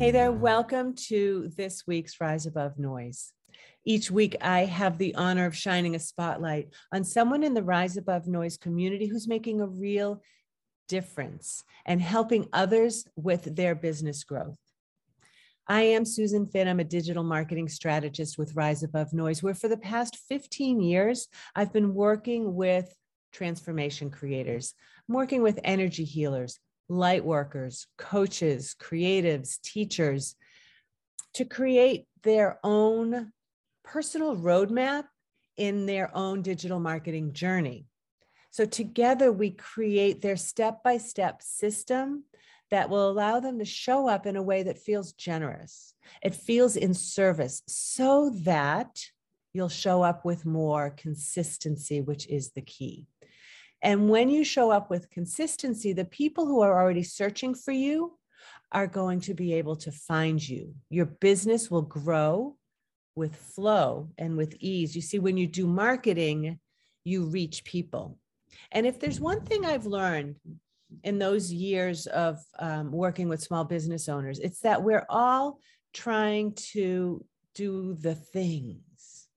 Hey there, welcome to this week's Rise Above Noise. Each week, I have the honor of shining a spotlight on someone in the Rise Above Noise community who's making a real difference and helping others with their business growth. I am Susan Finn. I'm a digital marketing strategist with Rise Above Noise, where for the past 15 years, I've been working with transformation creators. I'm working with energy healers, light workers, coaches, creatives, teachers to create their own personal roadmap in their own digital marketing journey. So, together we create their step by step system that will allow them to show up in a way that feels generous. It feels in service so that you'll show up with more consistency, which is the key. And when you show up with consistency, the people who are already searching for you are going to be able to find you. Your business will grow with flow and with ease. You see, when you do marketing, you reach people. And if there's one thing I've learned in those years of um, working with small business owners, it's that we're all trying to do the things.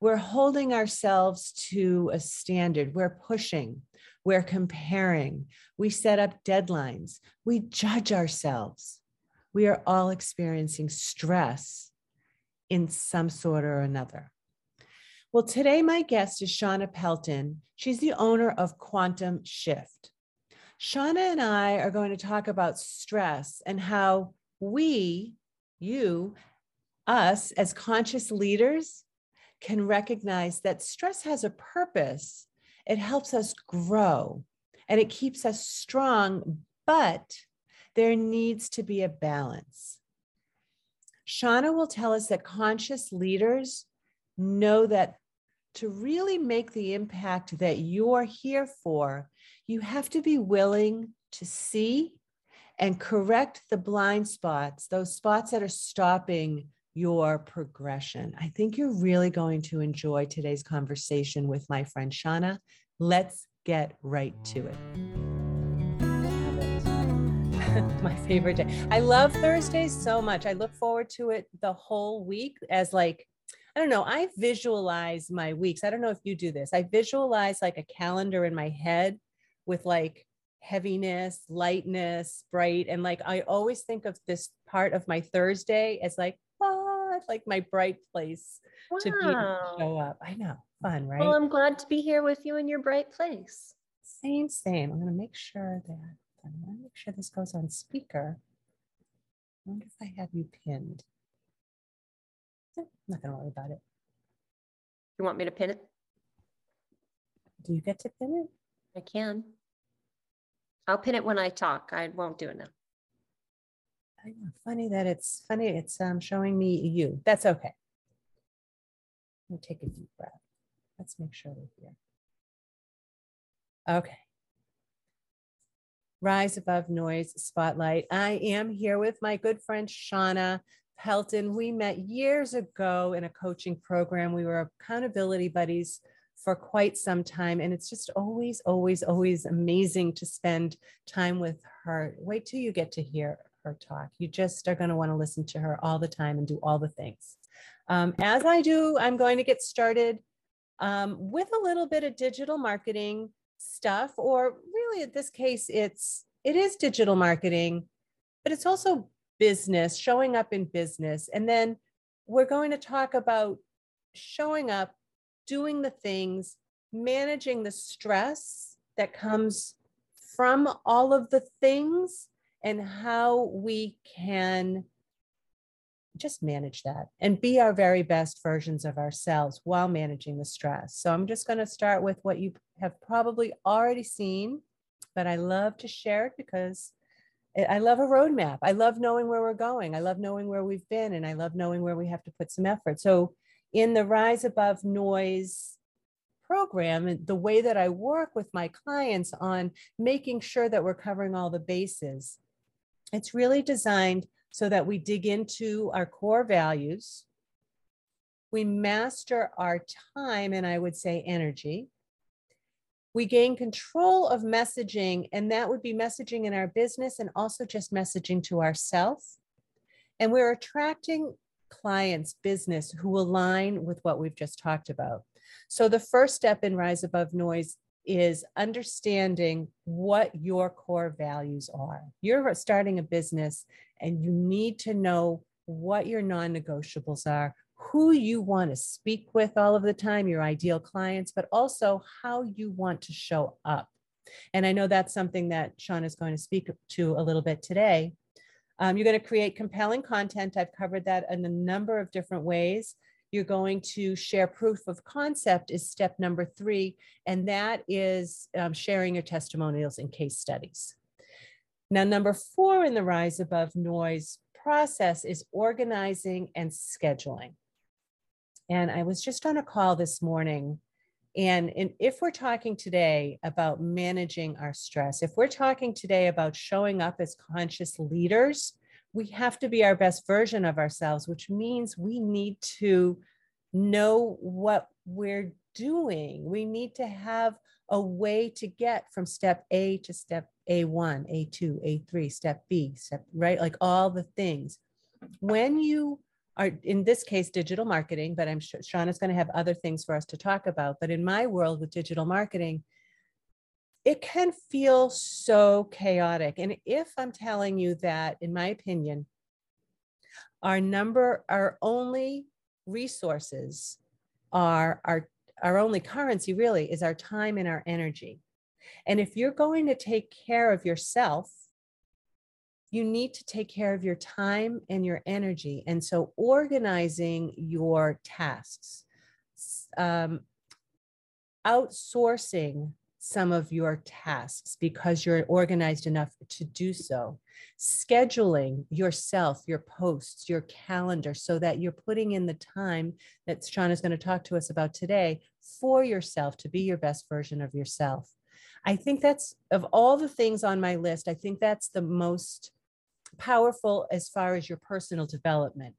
We're holding ourselves to a standard. We're pushing. We're comparing. We set up deadlines. We judge ourselves. We are all experiencing stress in some sort or another. Well, today my guest is Shawna Pelton. She's the owner of Quantum Shift. Shawna and I are going to talk about stress and how we, you, us as conscious leaders, can recognize that stress has a purpose it helps us grow and it keeps us strong, but there needs to be a balance. Shawna will tell us that conscious leaders know that to really make the impact that you're here for, you have to be willing to see and correct the blind spots, those spots that are stopping your progression. I think you're really going to enjoy today's conversation with my friend Shawna. Let's get right to it. my favorite day. I love Thursdays so much. I look forward to it the whole week as like I don't know, I visualize my weeks. I don't know if you do this. I visualize like a calendar in my head with like heaviness, lightness, bright and like I always think of this part of my Thursday as like like my bright place wow. to be show up. I know, fun, right? Well, I'm glad to be here with you in your bright place. Same, same. I'm going to make sure that I'm going to make sure this goes on speaker. I wonder if I have you pinned. I'm not going to worry about it. You want me to pin it? Do you get to pin it? I can. I'll pin it when I talk. I won't do it now. Funny that it's funny. It's um, showing me you. That's okay. Let me take a deep breath. Let's make sure we're here. Okay. Rise above noise spotlight. I am here with my good friend Shawna Pelton. We met years ago in a coaching program. We were accountability buddies for quite some time. And it's just always, always, always amazing to spend time with her. Wait till you get to hear her talk. You just are going to want to listen to her all the time and do all the things. Um, as I do, I'm going to get started um, with a little bit of digital marketing stuff, or really, in this case, it's it is digital marketing, but it's also business, showing up in business, and then we're going to talk about showing up, doing the things, managing the stress that comes from all of the things and how we can just manage that and be our very best versions of ourselves while managing the stress. So I'm just going to start with what you have probably already seen, but I love to share it because I love a roadmap. I love knowing where we're going. I love knowing where we've been, and I love knowing where we have to put some effort. So, in the Rise Above Noise program, the way that I work with my clients on making sure that we're covering all the bases it's really designed so that we dig into our core values, we master our time, and I would say energy. We gain control of messaging, and that would be messaging in our business and also just messaging to ourselves. And we're attracting clients, business who align with what we've just talked about. So the first step in Rise Above Noise is understanding what your core values are. You're starting a business and you need to know what your non negotiables are, who you want to speak with all of the time, your ideal clients, but also how you want to show up. And I know that's something that Sean is going to speak to a little bit today. Um, you're going to create compelling content. I've covered that in a number of different ways. You're going to share proof of concept is step number three, and that is um, sharing your testimonials and case studies. Now, number four in the Rise Above Noise process is organizing and scheduling. And I was just on a call this morning. And, and if we're talking today about managing our stress, if we're talking today about showing up as conscious leaders, we have to be our best version of ourselves, which means we need to know what we're doing. We need to have a way to get from step A to step A1, A2, A3, step B, step right, like all the things. When you are, in this case, digital marketing, but I'm sure Sean is going to have other things for us to talk about. But in my world with digital marketing, it can feel so chaotic. And if I'm telling you that, in my opinion, our number, our only resources are our, our only currency really is our time and our energy. And if you're going to take care of yourself, you need to take care of your time and your energy. And so organizing your tasks, um, outsourcing some of your tasks because you're organized enough to do so. Scheduling yourself, your posts, your calendar, so that you're putting in the time that Sean is going to talk to us about today for yourself to be your best version of yourself. I think that's, of all the things on my list, I think that's the most powerful as far as your personal development.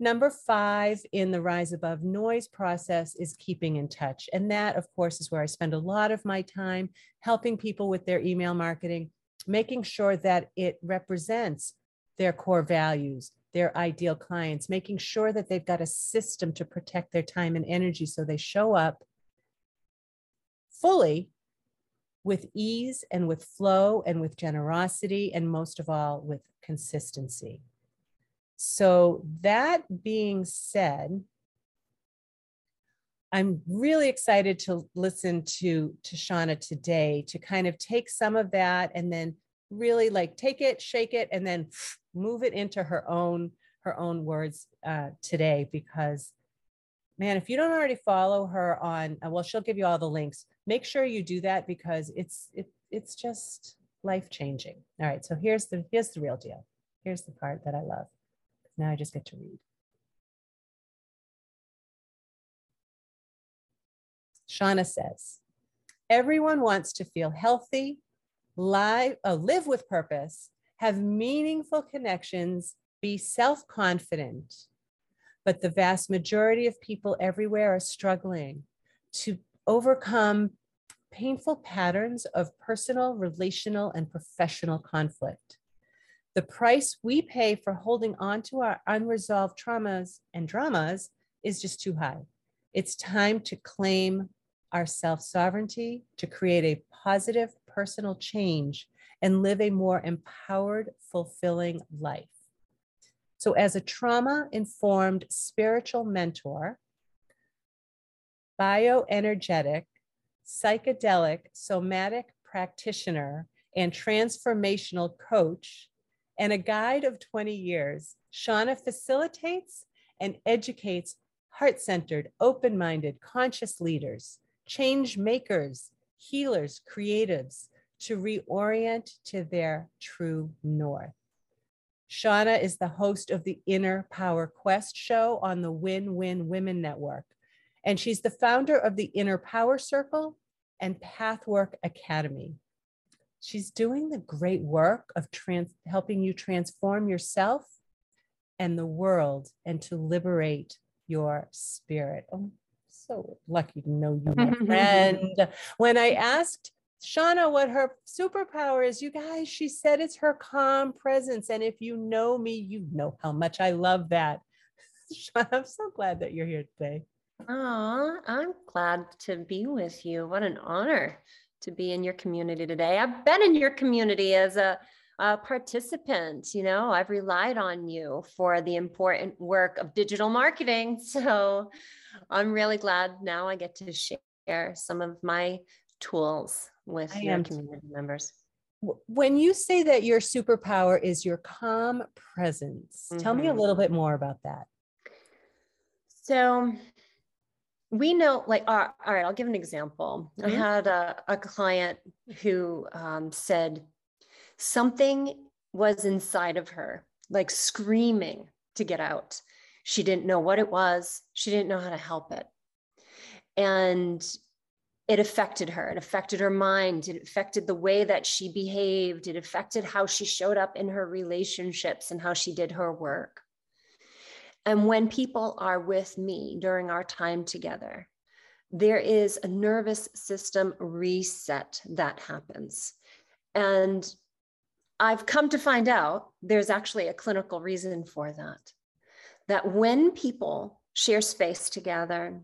Number five in the Rise Above Noise process is keeping in touch. And that, of course, is where I spend a lot of my time helping people with their email marketing, making sure that it represents their core values, their ideal clients, making sure that they've got a system to protect their time and energy so they show up fully with ease and with flow and with generosity, and most of all, with consistency. So, that being said, I'm really excited to listen to, to Shawna today to kind of take some of that and then really like take it, shake it, and then move it into her own her own words uh, today. Because, man, if you don't already follow her on, uh, well, she'll give you all the links. Make sure you do that because it's it it's just life changing. All right, so here's the here's the real deal. Here's the part that I love. Now I just get to read. Shawna says, everyone wants to feel healthy, live, uh, live with purpose, have meaningful connections, be self confident. But the vast majority of people everywhere are struggling to overcome painful patterns of personal, relational, and professional conflict. The price we pay for holding on to our unresolved traumas and dramas is just too high. It's time to claim our self sovereignty, to create a positive personal change, and live a more empowered, fulfilling life. So, as a trauma informed spiritual mentor, bioenergetic, psychedelic, somatic practitioner, and transformational coach, and a guide of 20 years, Shawna facilitates and educates heart centered, open minded, conscious leaders, change makers, healers, creatives to reorient to their true north. Shawna is the host of the Inner Power Quest show on the Win Win Women Network. And she's the founder of the Inner Power Circle and Pathwork Academy. She's doing the great work of trans- helping you transform yourself and the world and to liberate your spirit. Oh, so lucky to know you, my friend. When I asked Shawna what her superpower is. You guys, she said it's her calm presence. And if you know me, you know how much I love that. Shawna, I'm so glad that you're here today. Oh, I'm glad to be with you. What an honor to be in your community today. I've been in your community as a, a, participant. You know, I've relied on you for the important work of digital marketing. So I'm really glad now I get to share some of my tools with I your community members. When you say that your superpower is your calm presence, mm-hmm. tell me a mm-hmm. little bit more about that. So, we know like uh, all right i'll give an example. Mm-hmm. i had a, a client who um, said something was inside of her like screaming to get out. She didn't know what it was. She didn't know how to help it. And it affected her. It affected her mind. It affected the way that she behaved. It affected how she showed up in her relationships and how she did her work and when people are with me during our time together, there is a nervous system reset that happens. And I've come to find out there's actually a clinical reason for that. That when people share space together,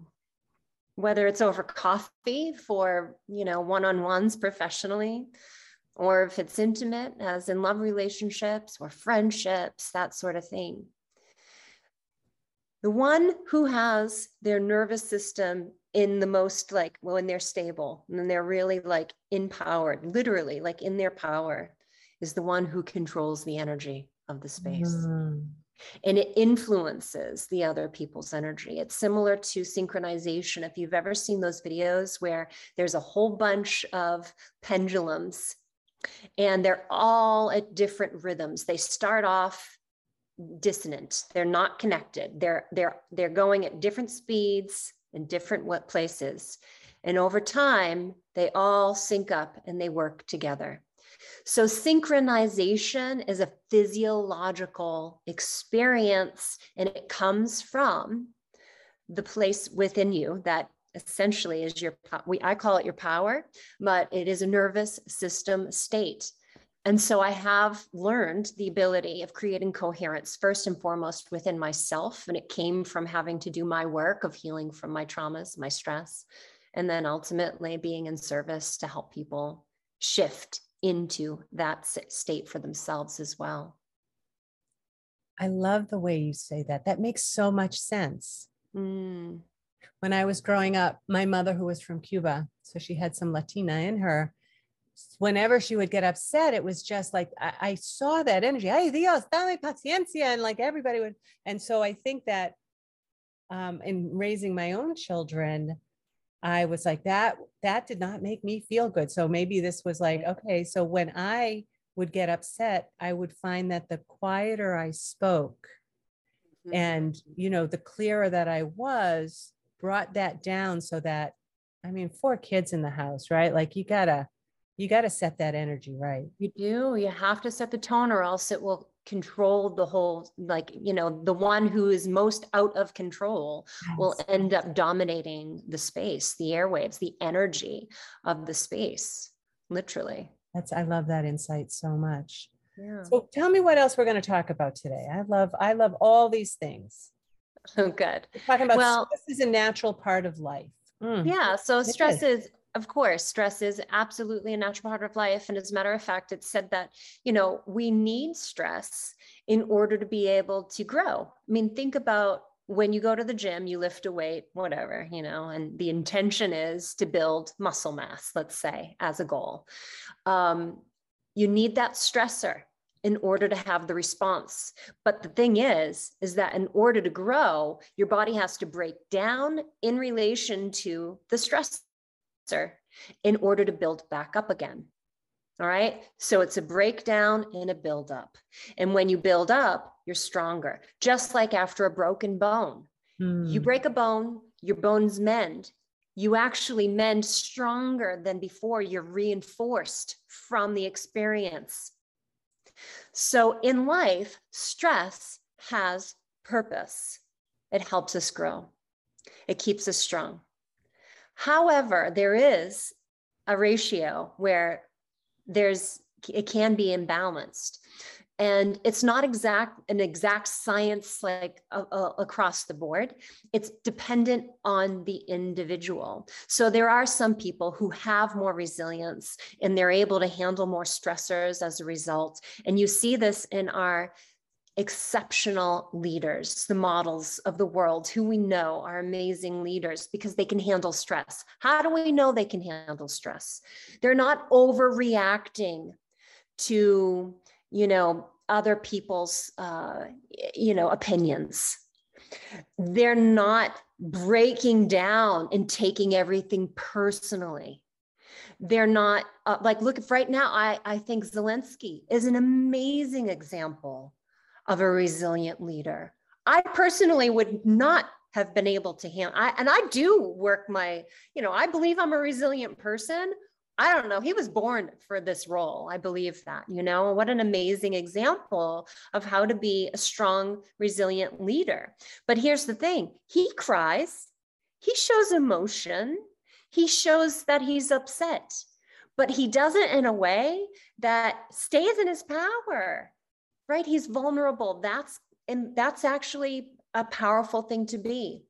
whether it's over coffee for, you know, one-on-ones professionally, or if it's intimate, as in love relationships or friendships, that sort of thing, the one who has their nervous system in the most like when they're stable and they're really like empowered, literally like in their power, is the one who controls the energy of the space. Mm. And it influences the other people's energy. It's similar to synchronization. If you've ever seen those videos where there's a whole bunch of pendulums and they're all at different rhythms, they start off dissonant. They're not connected. They're they're they're going at different speeds in different what places. And over time they all sync up and they work together. So synchronization is a physiological experience and it comes from the place within you that essentially is your we i call it your power but it is a nervous system state and so I have learned the ability of creating coherence first and foremost within myself. And it came from having to do my work of healing from my traumas, my stress, and then ultimately being in service to help people shift into that state for themselves as well. I love the way you say that. That makes so much sense. Mm. When I was growing up, my mother, who was from Cuba, so she had some Latina in her, whenever she would get upset, it was just like I, I saw that energy. Ay Dios, dame paciencia, and like everybody would. And so I think that um, in raising my own children, I was like that. That did not make me feel good. So maybe this was like okay. So when I would get upset, I would find that the quieter I spoke, mm-hmm. and you know, the clearer that I was, brought that down so that I mean, four kids in the house, right? Like you gotta you got to set that energy right you do you have to set the tone or else it will control the whole like you know the one who is most out of control yes. will end up dominating the space the airwaves the energy of the space literally that's i love that insight so much yeah. so tell me what else we're going to talk about today i love i love all these things oh good we're talking about well this is a natural part of life mm. yeah so stress is. is of course, stress is absolutely a natural part of life. And as a matter of fact, it's said that, you know, we need stress in order to be able to grow. I mean, think about when you go to the gym, you lift a weight, whatever, you know, and the intention is to build muscle mass, let's say, as a goal. Um, you need that stressor in order to have the response. But the thing is, is that in order to grow, your body has to break down in relation to the in order to build back up again. All right. So it's a breakdown and a build up. And when you build up, you're stronger. Just like after a broken bone, mm. you break a bone, your bones mend. You actually mend stronger than before. You're reinforced from the experience. So in life, stress has purpose. It helps us grow, it keeps us strong. However, there is a ratio where there's it can be imbalanced. And it's not exact an exact science like uh, uh, across the board. It's dependent on the individual. So there are some people who have more resilience and they're able to handle more stressors as a result. And you see this in our exceptional leaders, the models of the world who we know are amazing leaders because they can handle stress. How do we know they can handle stress? They're not overreacting to, you know, other people's, uh, you know, opinions. They're not breaking down and taking everything personally they're not uh, like look right now I, I think zelensky is an amazing example of a resilient leader. I personally would not have been able to handle I, and I do work my, you know, I believe I'm a resilient person. I don't know. He was born for this role. I believe that, you know, what an amazing example of how to be a strong, resilient leader. But here's the thing he cries, he shows emotion, he shows that he's upset, but he does it in a way that stays in his power right he's vulnerable that's and that's actually a powerful thing to be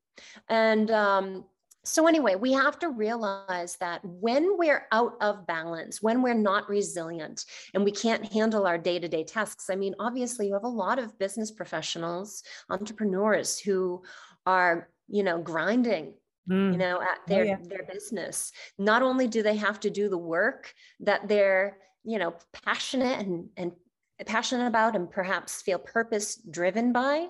and um, so anyway we have to realize that when we're out of balance when we're not resilient and we can't handle our day-to-day tasks i mean obviously you have a lot of business professionals entrepreneurs who are you know grinding mm. you know at oh, their oh, yeah. their business not only do they have to do the work that they're you know passionate and and passionate about and perhaps feel purpose driven by,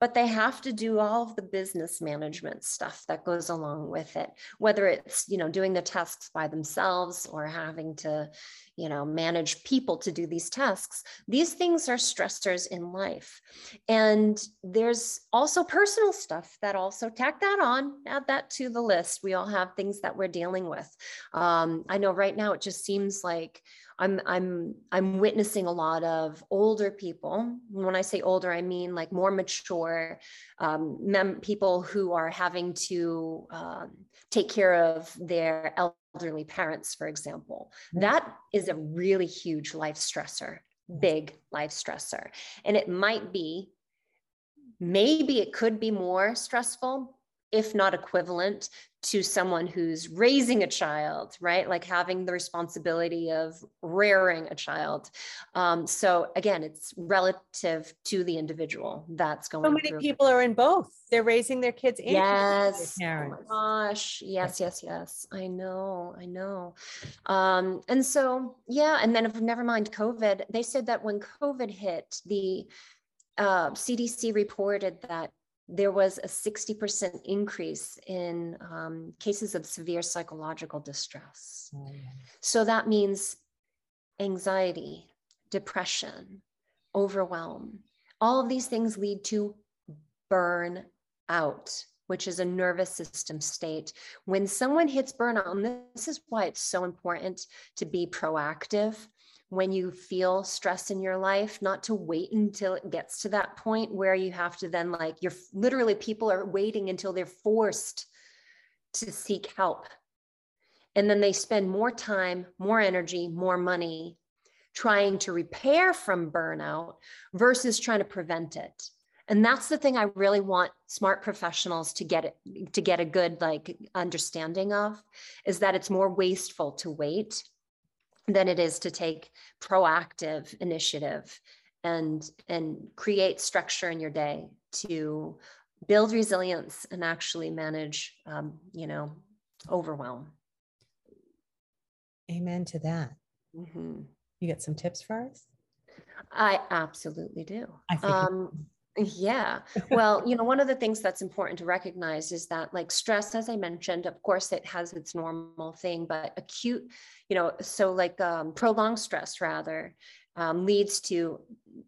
but they have to do all of the business management stuff that goes along with it, whether it's, you know, doing the tasks by themselves or having to, you know, manage people to do these tasks. These things are stressors in life. And there's also personal stuff that also tack that on, add that to the list. We all have things that we're dealing with. Um, I know right now it just seems like I'm I'm I'm witnessing a lot of older people. When I say older, I mean like more mature um, mem- people who are having to um, take care of their elderly parents, for example. Mm-hmm. That is a really huge life stressor, big life stressor, and it might be. Maybe it could be more stressful, if not equivalent to someone who's raising a child, right? Like having the responsibility of rearing a child. Um, so again, it's relative to the individual that's going. So many through. people are in both. They're raising their kids and yes. their parents. Oh my gosh. Yes, yes, yes. I know. I know. Um, and so yeah, and then if never mind COVID, they said that when COVID hit, the uh, CDC reported that there was a 60% increase in um, cases of severe psychological distress. Yeah. So that means anxiety, depression, overwhelm. All of these things lead to burn out, which is a nervous system state. When someone hits burnout, and this is why it's so important to be proactive when you feel stress in your life, not to wait until it gets to that point where you have to then, like, you're literally people are waiting until they're forced to seek help. And then they spend more time, more energy, more money trying to repair from burnout versus trying to prevent it. And that's the thing I really want smart professionals to get it to get a good like understanding of is that it's more wasteful to wait than it is to take proactive initiative and and create structure in your day to build resilience and actually manage um, you know overwhelm. Amen to that. Mm-hmm. you got some tips for us? I absolutely do. I think um, yeah. Well, you know, one of the things that's important to recognize is that, like, stress, as I mentioned, of course, it has its normal thing, but acute, you know, so like um, prolonged stress rather um, leads to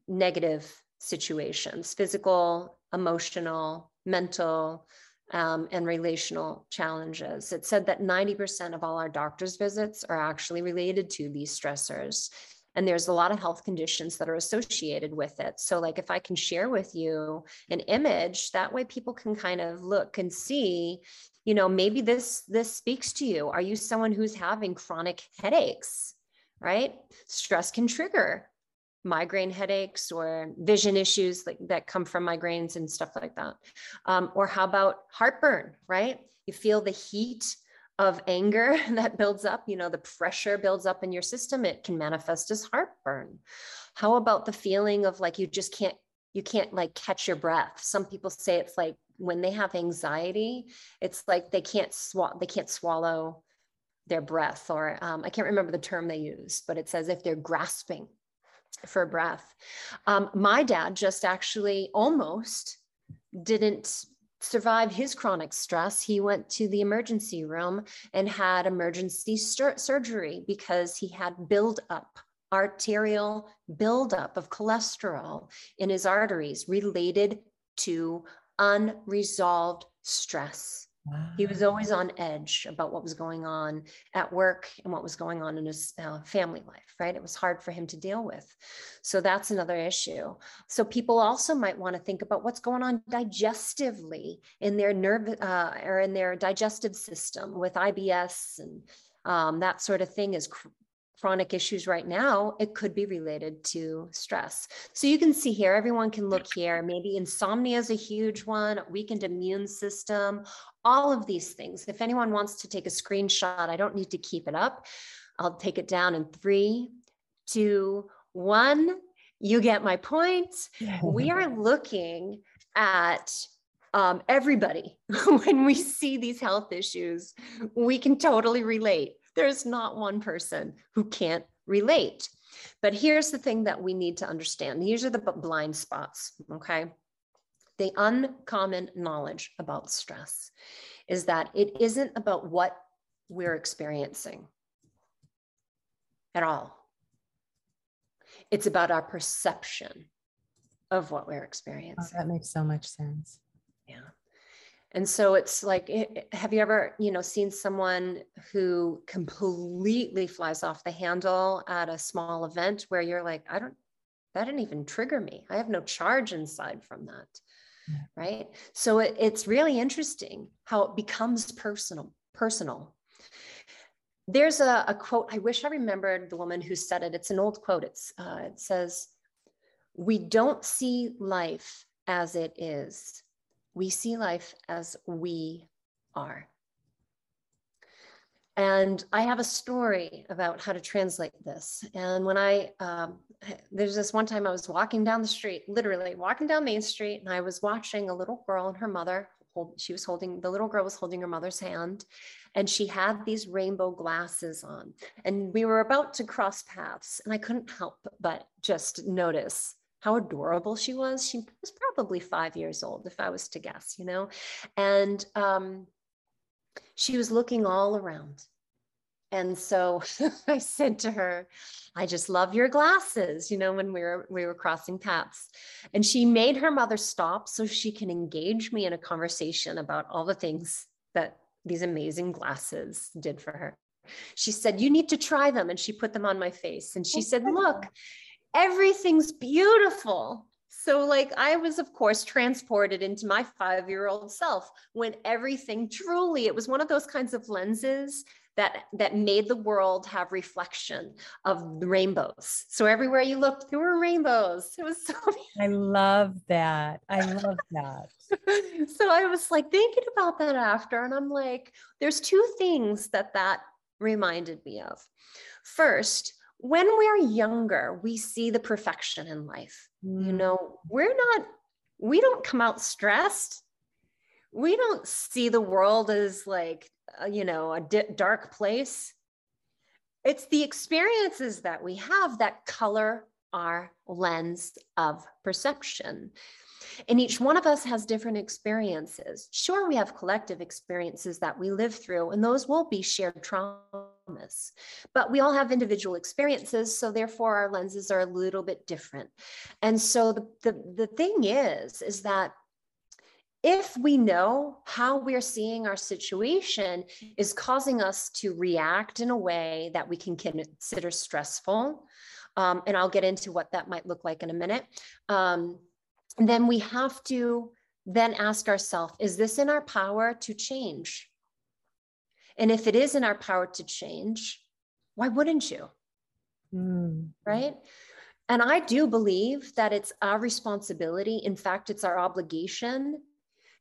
negative situations physical, emotional, mental, um, and relational challenges. It said that 90% of all our doctor's visits are actually related to these stressors. And there's a lot of health conditions that are associated with it. So like if i can share with you an image that way people can kind of look and see you know maybe this this speaks to you. Are you someone who's having chronic headaches right? Stress can trigger migraine headaches or vision issues like, that come from migraines and stuff like that. Um, or how about heartburn right? You feel the heat of anger that builds up, you know, the pressure builds up in your system, it can manifest as heartburn. How about the feeling of like you just can't you can't like catch your breath. Some people say it's like when they have anxiety, it's like they can't swallow they can't swallow their breath or um, I can't remember the term they use, but it's as if they're grasping for breath. Um, my dad just actually almost didn't survive his chronic stress, he went to the emergency room and had emergency surgery because he had buildup, arterial buildup of cholesterol in his arteries related to unresolved stress. He was always on edge about what was going on at work and what was going on in his uh, family life, right? It was hard for him to deal with. So that's another issue. So people also might want to think about what's going on digestively in their nerve uh, or in their digestive system with IBS and um, that sort of thing is chronic issues right now, it could be related to stress. So you can see here, everyone can look here. Maybe insomnia is a huge one, weakened immune system, all of these things. If anyone wants to take a screenshot, I don't need to keep it up. I'll take it down in three, two, one. You get my point. we are looking at um, everybody when we see these health issues. We can totally relate. There's not one person who can't relate. But here's the thing that we need to understand these are the blind spots, okay? The uncommon knowledge about stress is that it isn't about what we're experiencing at all. It's about our perception of what we're oh, experiencing. Oh, that makes so much sense. Yeah. And so it's like, have you ever, you know, seen someone who completely flies off the handle at a small event where you're like, I don't, that didn't even trigger me. I have no charge inside from that. Right. So it, it's really interesting how it becomes personal, personal. There's a, a, quote, I wish I remembered the woman who said it. It's an old quote. It's, uh, it says, we don't see life as it is we see life as we are. And I have a story about how to translate this. And when I, um, there's this one time I was walking down the street, literally walking down Main Street, and I was watching a little girl and her mother. Hold, she was holding, the little girl was holding her mother's hand, and she had these rainbow glasses on. And we were about to cross paths, and I couldn't help but just notice how adorable she was. She was probably five years old, if I was to guess, you know. And um, she was looking all around. And so I said to her, I just love your glasses, you know, when we were we were crossing paths. And she made her mother stop so she can engage me in a conversation about all the things that these amazing glasses did for her. She said, You need to try them. And she put them on my face. And she said, Look, everything's beautiful. So, like, I was, of course, transported into my five year old self when everything truly, it was one of those kinds of lenses that that made the world have reflection of the rainbows. So everywhere you looked, there were rainbows. It was so I love that. I love that. so I was like thinking about that after, and I'm like, there's two things that that reminded me of. First, when we're younger, we see the perfection in life. Mm. You know, we're not, we don't come out stressed. We don't see the world as like, uh, you know, a di- dark place. It's the experiences that we have that color our lens of perception. And each one of us has different experiences. Sure, we have collective experiences that we live through, and those will be shared traumas. But we all have individual experiences, so therefore our lenses are a little bit different. And so the, the, the thing is, is that if we know how we're seeing our situation is causing us to react in a way that we can consider stressful, Um, and I'll get into what that might look like in a minute. Um, then we have to then ask ourselves, is this in our power to change? And if it is in our power to change, why wouldn't you? Mm. Right? And I do believe that it's our responsibility. In fact, it's our obligation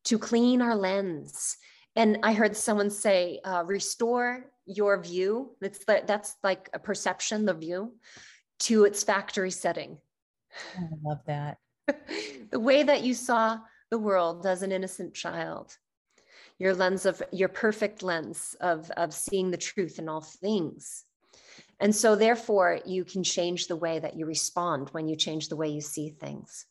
to clean our lens. And I heard someone say, uh, restore your view. That's, the, that's like a perception, the view, to its factory setting. I love that. the way that you saw the world as an innocent child your lens of your perfect lens of of seeing the truth in all things and so therefore you can change the way that you respond when you change the way you see things.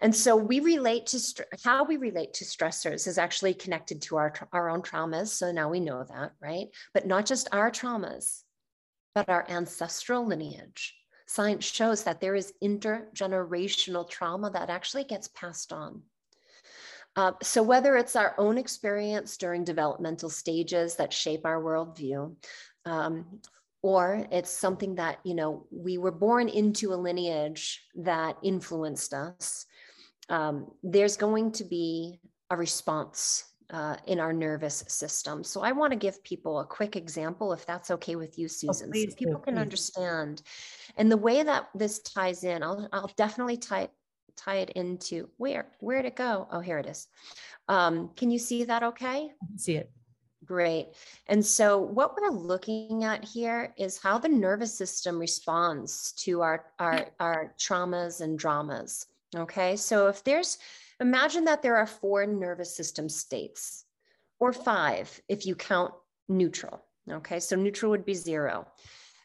And so we relate to how we relate to stressors is actually connected to our our own traumas. So now we know that right? But not just our traumas but our ancestral lineage. Science shows that there is intergenerational trauma that actually gets passed on. Uh, so, whether it's our own experience during developmental stages that shape our worldview, um, or it's something that, you know, we were born into a lineage that influenced us, um, there's going to be a response uh, in our nervous system. So I want to give people a quick example, if that's okay with you, oh, Susan, oh, so people can understand. And the way that this ties in, I'll, I'll definitely tie tie it into where? Where'd it go? Oh, here it is. Um, can you see that okay? see it. Great. And so what we're looking at here is how the nervous system responds to our, our, our traumas and dramas. Okay. So if there's, imagine that there are four nervous system states or five if you count neutral. Okay. So neutral would be zero.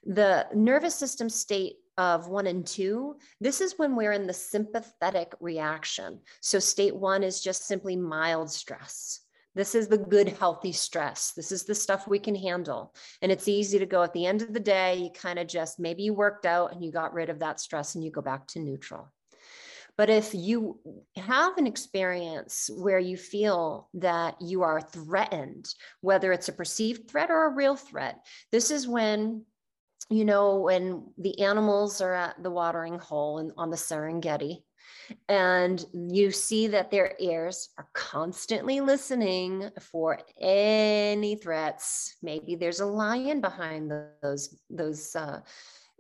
The nervous system state of one and two, this is when we're in the sympathetic reaction. So, state one is just simply mild stress. This is the good, healthy stress. This is the stuff we can handle. And it's easy to go at the end of the day, you kind of just maybe you worked out and you got rid of that stress and you go back to neutral. But if you have an experience where you feel that you are threatened, whether it's a perceived threat or a real threat, this is when you know, when the animals are at the watering hole and on the Serengeti, and you see that their ears are constantly listening for any threats. Maybe there's a lion behind those those uh,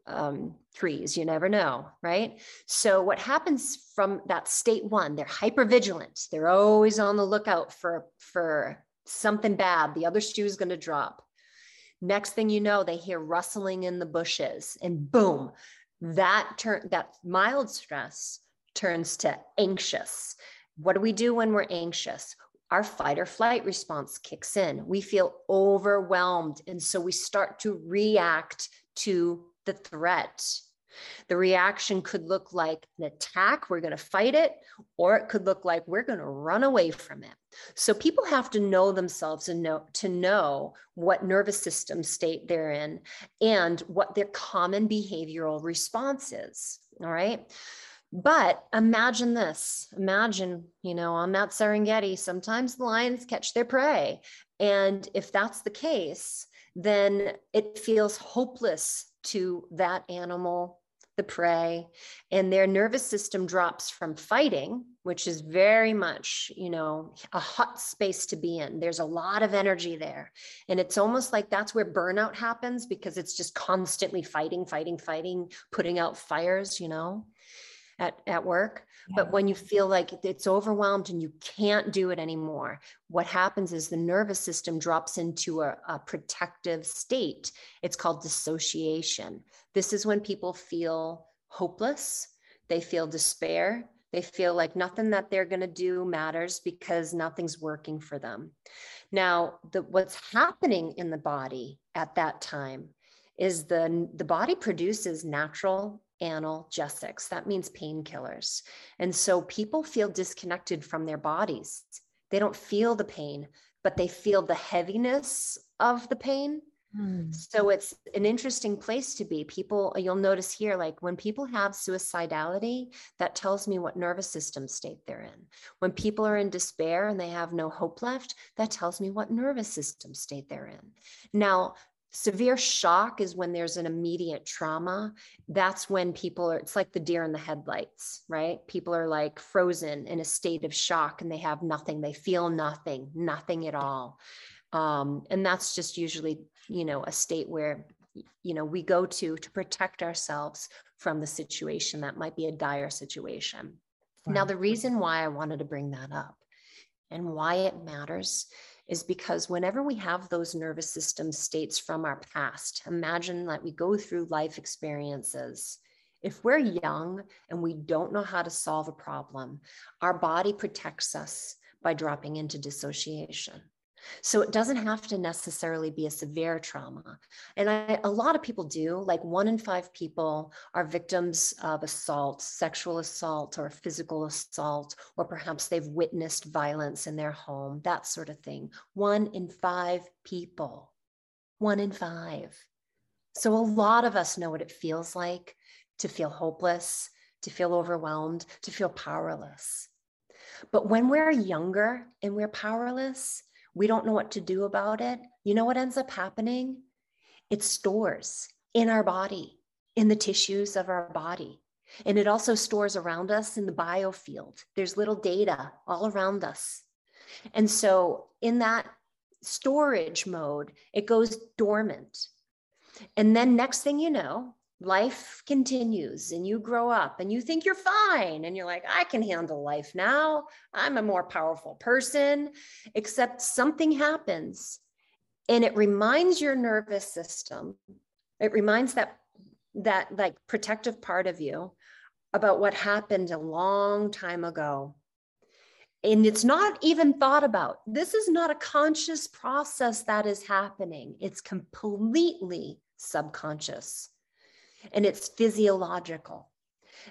um, trees. You never know, right? So what happens from that state one? They're hyper vigilant. They're always on the lookout for for something bad. The other shoe is going to drop. Next thing you know, they hear rustling in the bushes and boom, that turn that mild stress turns to anxious. What do we do when we're anxious? Our fight or flight response kicks in. We feel overwhelmed. And so we start to react to the threat. The reaction could look like an attack, we're going to fight it, or it could look like we're going to run away from it. So people have to know themselves and know to know what nervous system state they're in and what their common behavioral response is. All right. But imagine this. Imagine, you know, on that Serengeti, sometimes the lions catch their prey. And if that's the case, then it feels hopeless to that animal the prey and their nervous system drops from fighting which is very much you know a hot space to be in there's a lot of energy there and it's almost like that's where burnout happens because it's just constantly fighting fighting fighting putting out fires you know at, at work yeah. but when you feel like it's overwhelmed and you can't do it anymore what happens is the nervous system drops into a, a protective state. It's called dissociation. This is when people feel hopeless. They feel despair. They feel like nothing that they're going to do matters because nothing's working for them. Now the, what's happening in the body at that time is the the body produces natural analgesics. That means painkillers. And so people feel disconnected from their bodies. They don't feel the pain, but they feel the heaviness of the pain. Hmm. So it's an interesting place to be. People, you'll notice here, like when people have suicidality, that tells me what nervous system state they're in. When people are in despair and they have no hope left, that tells me what nervous system state they're in. Now, Severe shock is when there's an immediate trauma. That's when people are, it's like the deer in the headlights, right? People are like frozen in a state of shock and they have nothing. They feel nothing, nothing at all. Um, and that's just usually, you know, a state where, you know, we go to to protect ourselves from the situation that might be a dire situation. Wow. Now, the reason why I wanted to bring that up and why it matters is because whenever we have those nervous system states from our past, imagine that we go through life experiences. If we're young and we don't know how to solve a problem, our body protects us by dropping into dissociation. So it doesn't have to necessarily be a severe trauma. And I, a lot of people do, like one in five people are victims of assault, sexual assault, or physical assault, or perhaps they've witnessed violence in their home, that sort of thing. One in five people. One in five. So a lot of us know what it feels like to feel hopeless, to feel overwhelmed, to feel powerless. But when we're younger and we're powerless, we don't know what to do about it. You know what ends up happening? It stores in our body, in the tissues of our body. And it also stores around us in the biofield. There's little data all around us. And so, in that storage mode, it goes dormant. And then, next thing you know, life continues and you grow up and you think you're fine and you're like i can handle life now. I'm a more powerful person except something happens and it reminds your nervous system it reminds that that like protective part of you about what happened a long time ago. And it's not even thought about. This is not a conscious process that is happening. It's completely subconscious and it's physiological.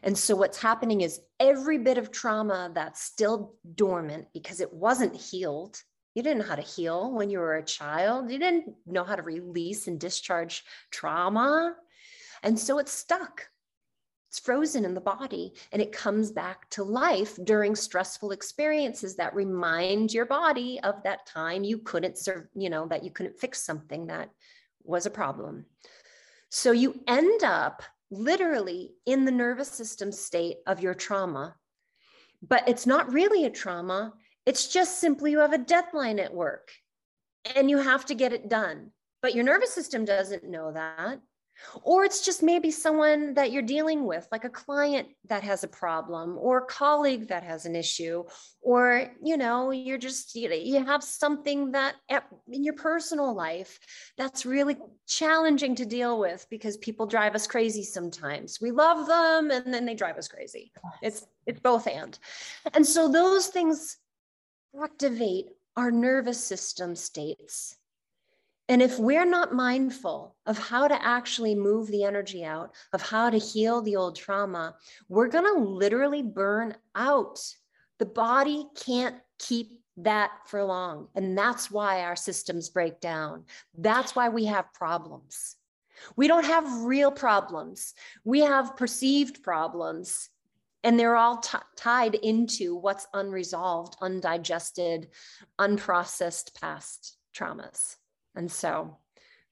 And so what's happening is every bit of trauma that's still dormant because it wasn't healed. You didn't know how to heal when you were a child. You didn't know how to release and discharge trauma. And so it's stuck. It's frozen in the body and it comes back to life during stressful experiences that remind your body of that time you couldn't serve, you know, that you couldn't fix something that was a problem. So you end up literally in the nervous system state of your trauma, but it's not really a trauma. It's just simply you have a deadline at work and you have to get it done. But your nervous system doesn't know that. Or it's just maybe someone that you're dealing with, like a client that has a problem, or a colleague that has an issue, or you know, you're just you, have something that in your personal life that's really challenging to deal with because people drive us crazy sometimes. We love them and then they drive us crazy. It's it's both and. And so those things activate our nervous system states and if we're not mindful of how to actually move the energy out, of how to heal the old trauma, we're going to literally burn out. The body can't keep that for long. And that's why our systems break down. That's why we have problems. We don't have real problems, we have perceived problems. And they're all t- tied into what's unresolved, undigested, unprocessed past traumas. And so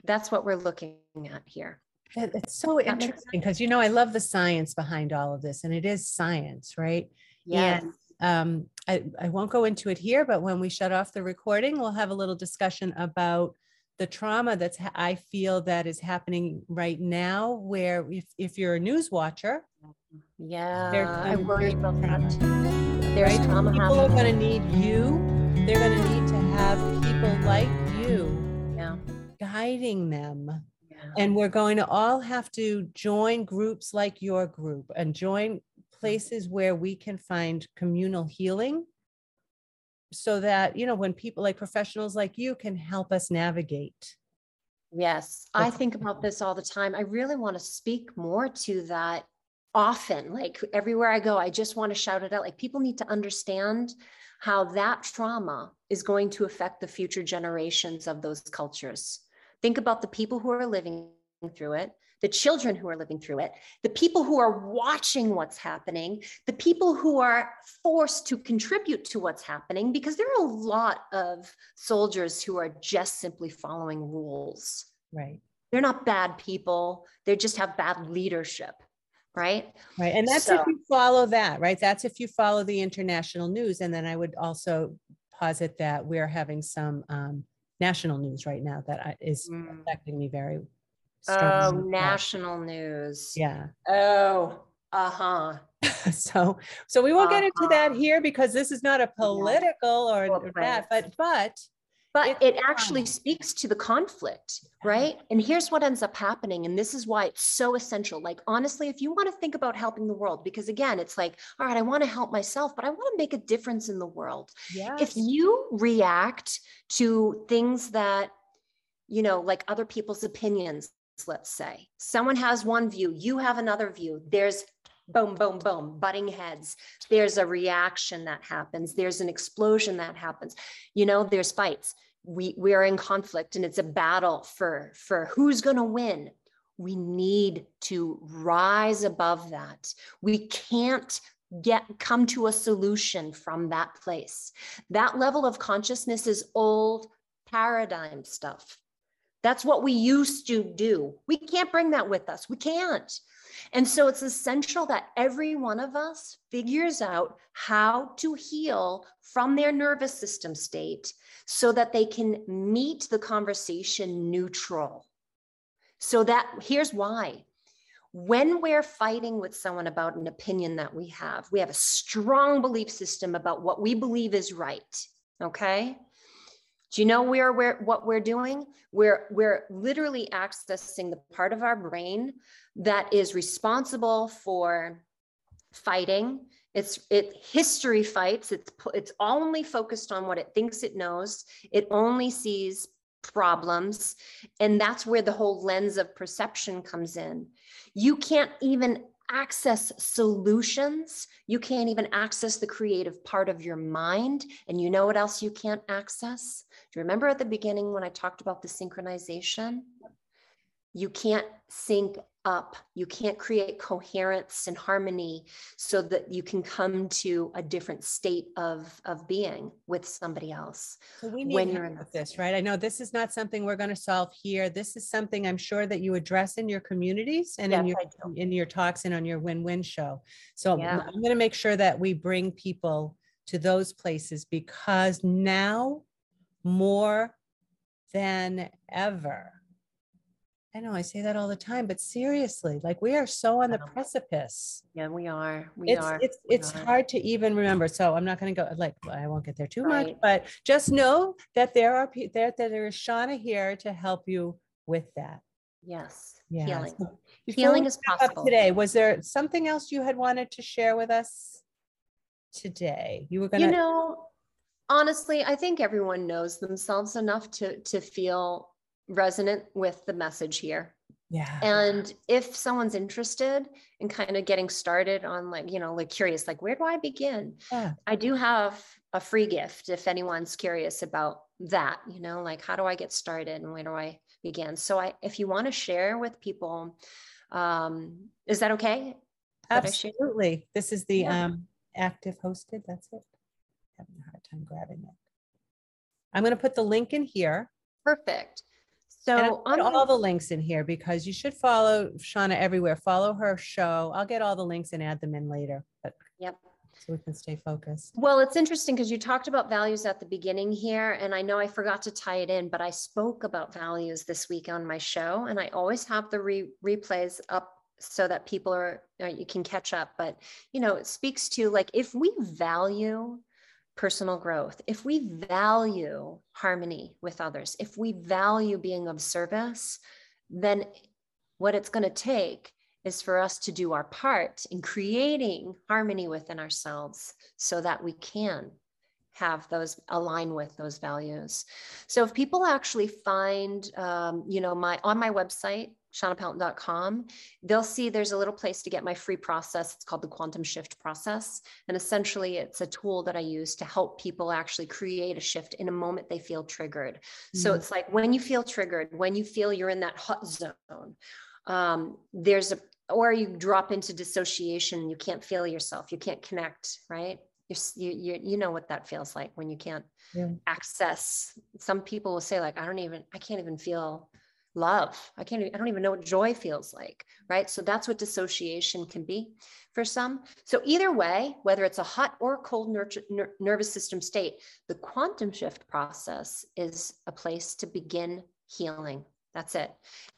that's what we're looking at here. It's so interesting because you know I love the science behind all of this, and it is science, right? Yeah. um, I, I won't go into it here, but when we shut off the recording, we'll have a little discussion about the trauma that's I feel that is happening right now. Where if if you're a news watcher, yeah, I worry about that. There's right? trauma. People happening. are going to need you. They're going to need to have people like guiding them. Yeah. And we're going to all have to join groups like your group and join places where we can find communal healing so that, you know, when people like professionals like you can help us navigate. Yes, I think about this all the time. I really want to speak more to that often. Like everywhere I go, I just want to shout it out. Like people need to understand how that trauma is going to affect the future generations of those cultures. Think about the people who are living through it, the children who are living through it, the people who are watching what's happening, the people who are forced to contribute to what's happening, because there are a lot of soldiers who are just simply following rules. Right. They're not bad people. They just have bad leadership. Right. Right. And that's so, if you follow that, right? That's if you follow the international news. And then I would also posit that we're having some um, national news right now that is mm. affecting me very Oh, national news. Yeah. Oh, uh-huh. so so we won't uh-huh. get into that uh-huh. here because this is not a political or, or that, but but but it actually speaks to the conflict right? And here's what ends up happening and this is why it's so essential. Like honestly if you want to think about helping the world because again it's like all right i want to help myself but i want to make a difference in the world. Yes. if you react to things that you know like other people's opinions let's say someone has one view you have another view there's boom, boom, boom, butting heads. There's a reaction that happens. There's an explosion that happens. You know, there's fights. We we are in conflict and it's a battle for for who's going to win. We need to rise above that. We can't get come to a solution from that place. That level of consciousness is old paradigm stuff. That's what we used to do. We can't bring that with us. We can't. And so it's essential that every one of us figures out how to heal from their nervous system state so that they can meet the conversation neutral. So that here's why. When we're fighting with someone about an opinion that we have, we have a strong belief system about what we believe is right. Okay. Do you know where we're what we're doing? We're we're literally accessing the part of our brain that is responsible for fighting. It's it history fights. It's it's only focused on what it thinks it knows. It only sees problems, and that's where the whole lens of perception comes in. You can't even access solutions. You can't even access the creative part of your mind. And you know what else you can't access? Do you remember at the beginning when I talked about the synchronization? You can't sync up. You can't create coherence and harmony so that you can come to a different state of, of being with somebody else. So we need when you're in this, right? I know this is not something we're going to solve here. This is something I'm sure that you address in your communities and yes, in your in your talks and on your win-win show. So yeah. I'm going to make sure that we bring people to those places because now more than ever I know I say that all the time, but seriously, like we are so on the precipice. Yeah, we are. We it's, are. It's we it's are. hard to even remember. So I'm not going to go like I won't get there too right. much, but just know that there are there that there is Shawna here to help you with that. Yes. Yeah. Healing. So Healing is possible. Today, was there something else you had wanted to share with us today? You were going to. You know, honestly, I think everyone knows themselves enough to to feel resonant with the message here. Yeah. And if someone's interested in kind of getting started on like, you know, like curious, like where do I begin? Yeah. I do have a free gift if anyone's curious about that, you know, like how do I get started and where do I begin? So I if you want to share with people, um, is that okay? Absolutely. This is the yeah. um active hosted. That's it. Having a hard time grabbing it. I'm going to put the link in here. Perfect. So on all the links in here because you should follow Shawna everywhere. Follow her show. I'll get all the links and add them in later. But yep. So we can stay focused. Well, it's interesting because you talked about values at the beginning here, and I know I forgot to tie it in, but I spoke about values this week on my show, and I always have the re- replays up so that people are uh, you can catch up. But you know, it speaks to like if we value personal growth, if we value harmony with others, if we value being of service, then what it's going to take is for us to do our part in creating harmony within ourselves so that we can have those align with those values. So if people actually find, um, you know, my on my website, shawnapelton.com, they'll see there's a little place to get my free process. It's called the Quantum Shift Process. And essentially, it's a tool that I use to help people actually create a shift in a moment they feel triggered. Mm-hmm. So it's like when you feel triggered, when you feel you're in that hot zone, um, there's a, or you drop into dissociation, you can't feel yourself, you can't connect, right? You, you, you know what that feels like when you can't yeah. access. Some people will say, like, I don't even, I can't even feel love. I can't, I don't even know what joy feels like, right? So that's what dissociation can be for some. So either way, whether it's a hot or cold ner- nervous system state, the quantum shift process is a place to begin healing. That's it.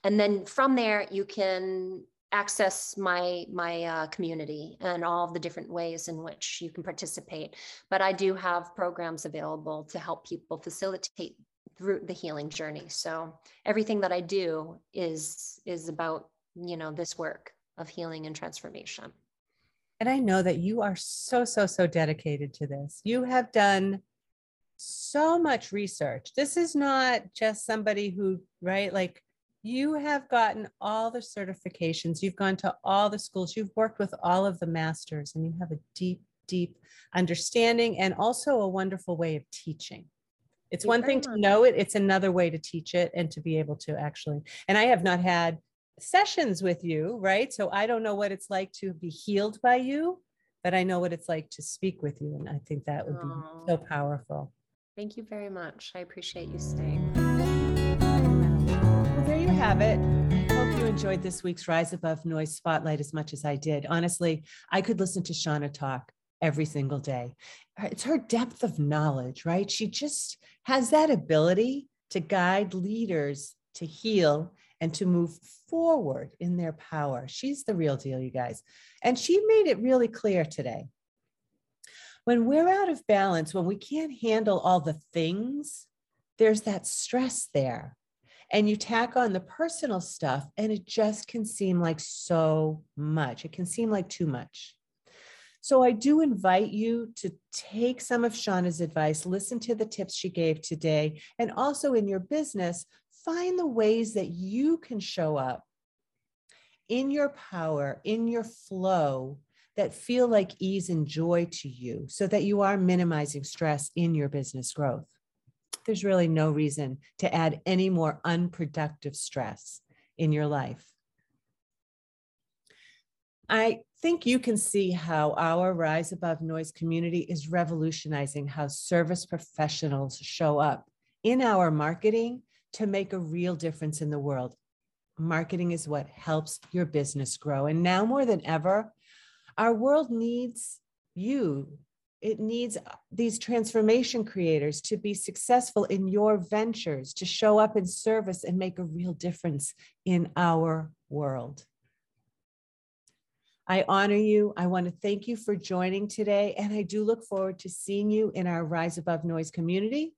And then from there, you can access my my uh, community and all the different ways in which you can participate but i do have programs available to help people facilitate through the healing journey. So everything that i do is is about you know this work of healing and transformation. And i know that you are so so so dedicated to this. You have done so much research. This is not just somebody who right? Like you have gotten all the certifications, you've gone to all the schools, you've worked with all of the masters, and you have a deep, deep understanding and also a wonderful way of teaching. It's one thing to know it, it's another way to teach it and to be able to actually. And I have not had sessions with you, right? So I don't know what it's like to be healed by you, but I know what it's like to speak with you. And I think that would be Aww. so powerful. Thank you very much. I appreciate you staying Well, there you have it. Hope you enjoyed this week's Rise Above Noise Spotlight as much as I did. Honestly, I could listen to Shawna talk every single day. Uh, it's her depth of knowledge, right? She just has that ability to guide leaders to heal and to move forward in their power. She's the real deal, you guys. And she made it really clear today. When we're out of balance, when we can't handle all the things, there's that stress there and you tack on the personal stuff and it just can seem like so much it can seem like too much so i do invite you to take some of shawna's advice listen to the tips she gave today and also in your business find the ways that you can show up in your power in your flow that feel like ease and joy to you so that you are minimizing stress in your business growth there's really no reason to add any more unproductive stress in your life. I think you can see how our Rise Above Noise community is revolutionizing how service professionals show up in our marketing to make a real difference in the world. Marketing is what helps your business grow. And now more than ever, our world needs you it needs uh, these transformation creators to be successful in your ventures, to show up in service and make a real difference in our world. I honor you. I want to thank you for joining today. And I do look forward to seeing you in our Rise Above Noise community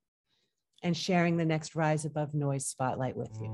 and sharing the next Rise Above Noise spotlight with you.